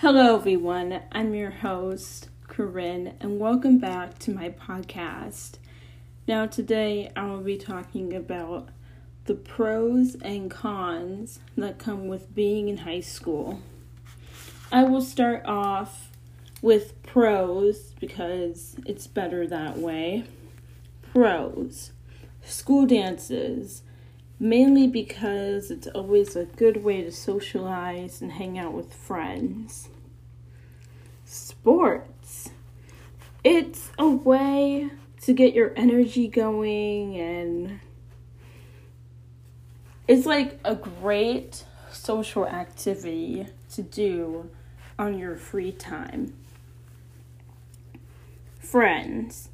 Hello, everyone. I'm your host, Corinne, and welcome back to my podcast. Now, today I will be talking about the pros and cons that come with being in high school. I will start off with pros because it's better that way. Pros school dances, mainly because it's always a good way to socialize and hang out with friends. Sports, it's a way to get your energy going and it's like a great social activity to do on your free time. Friends.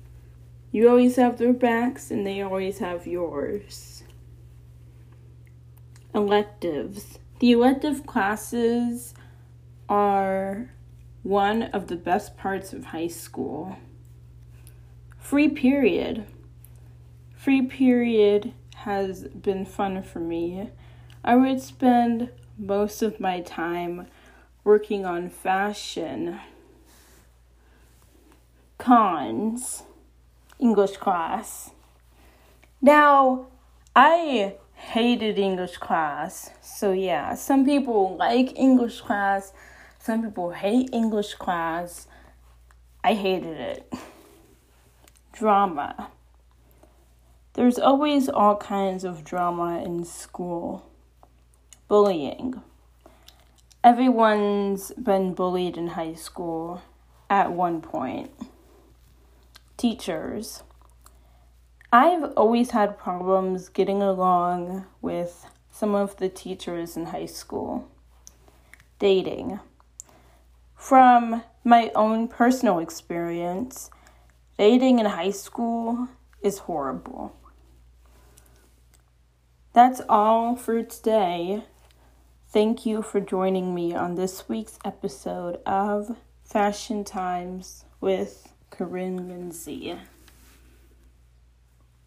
You always have their backs and they always have yours. Electives. The elective classes are one of the best parts of high school. Free period. Free period has been fun for me. I would spend most of my time working on fashion. Cons English class. Now, I hated English class. So, yeah, some people like English class, some people hate English class. I hated it. Drama. There's always all kinds of drama in school. Bullying. Everyone's been bullied in high school at one point teachers. I've always had problems getting along with some of the teachers in high school. Dating. From my own personal experience, dating in high school is horrible. That's all for today. Thank you for joining me on this week's episode of Fashion Times with Corinne Lindsay.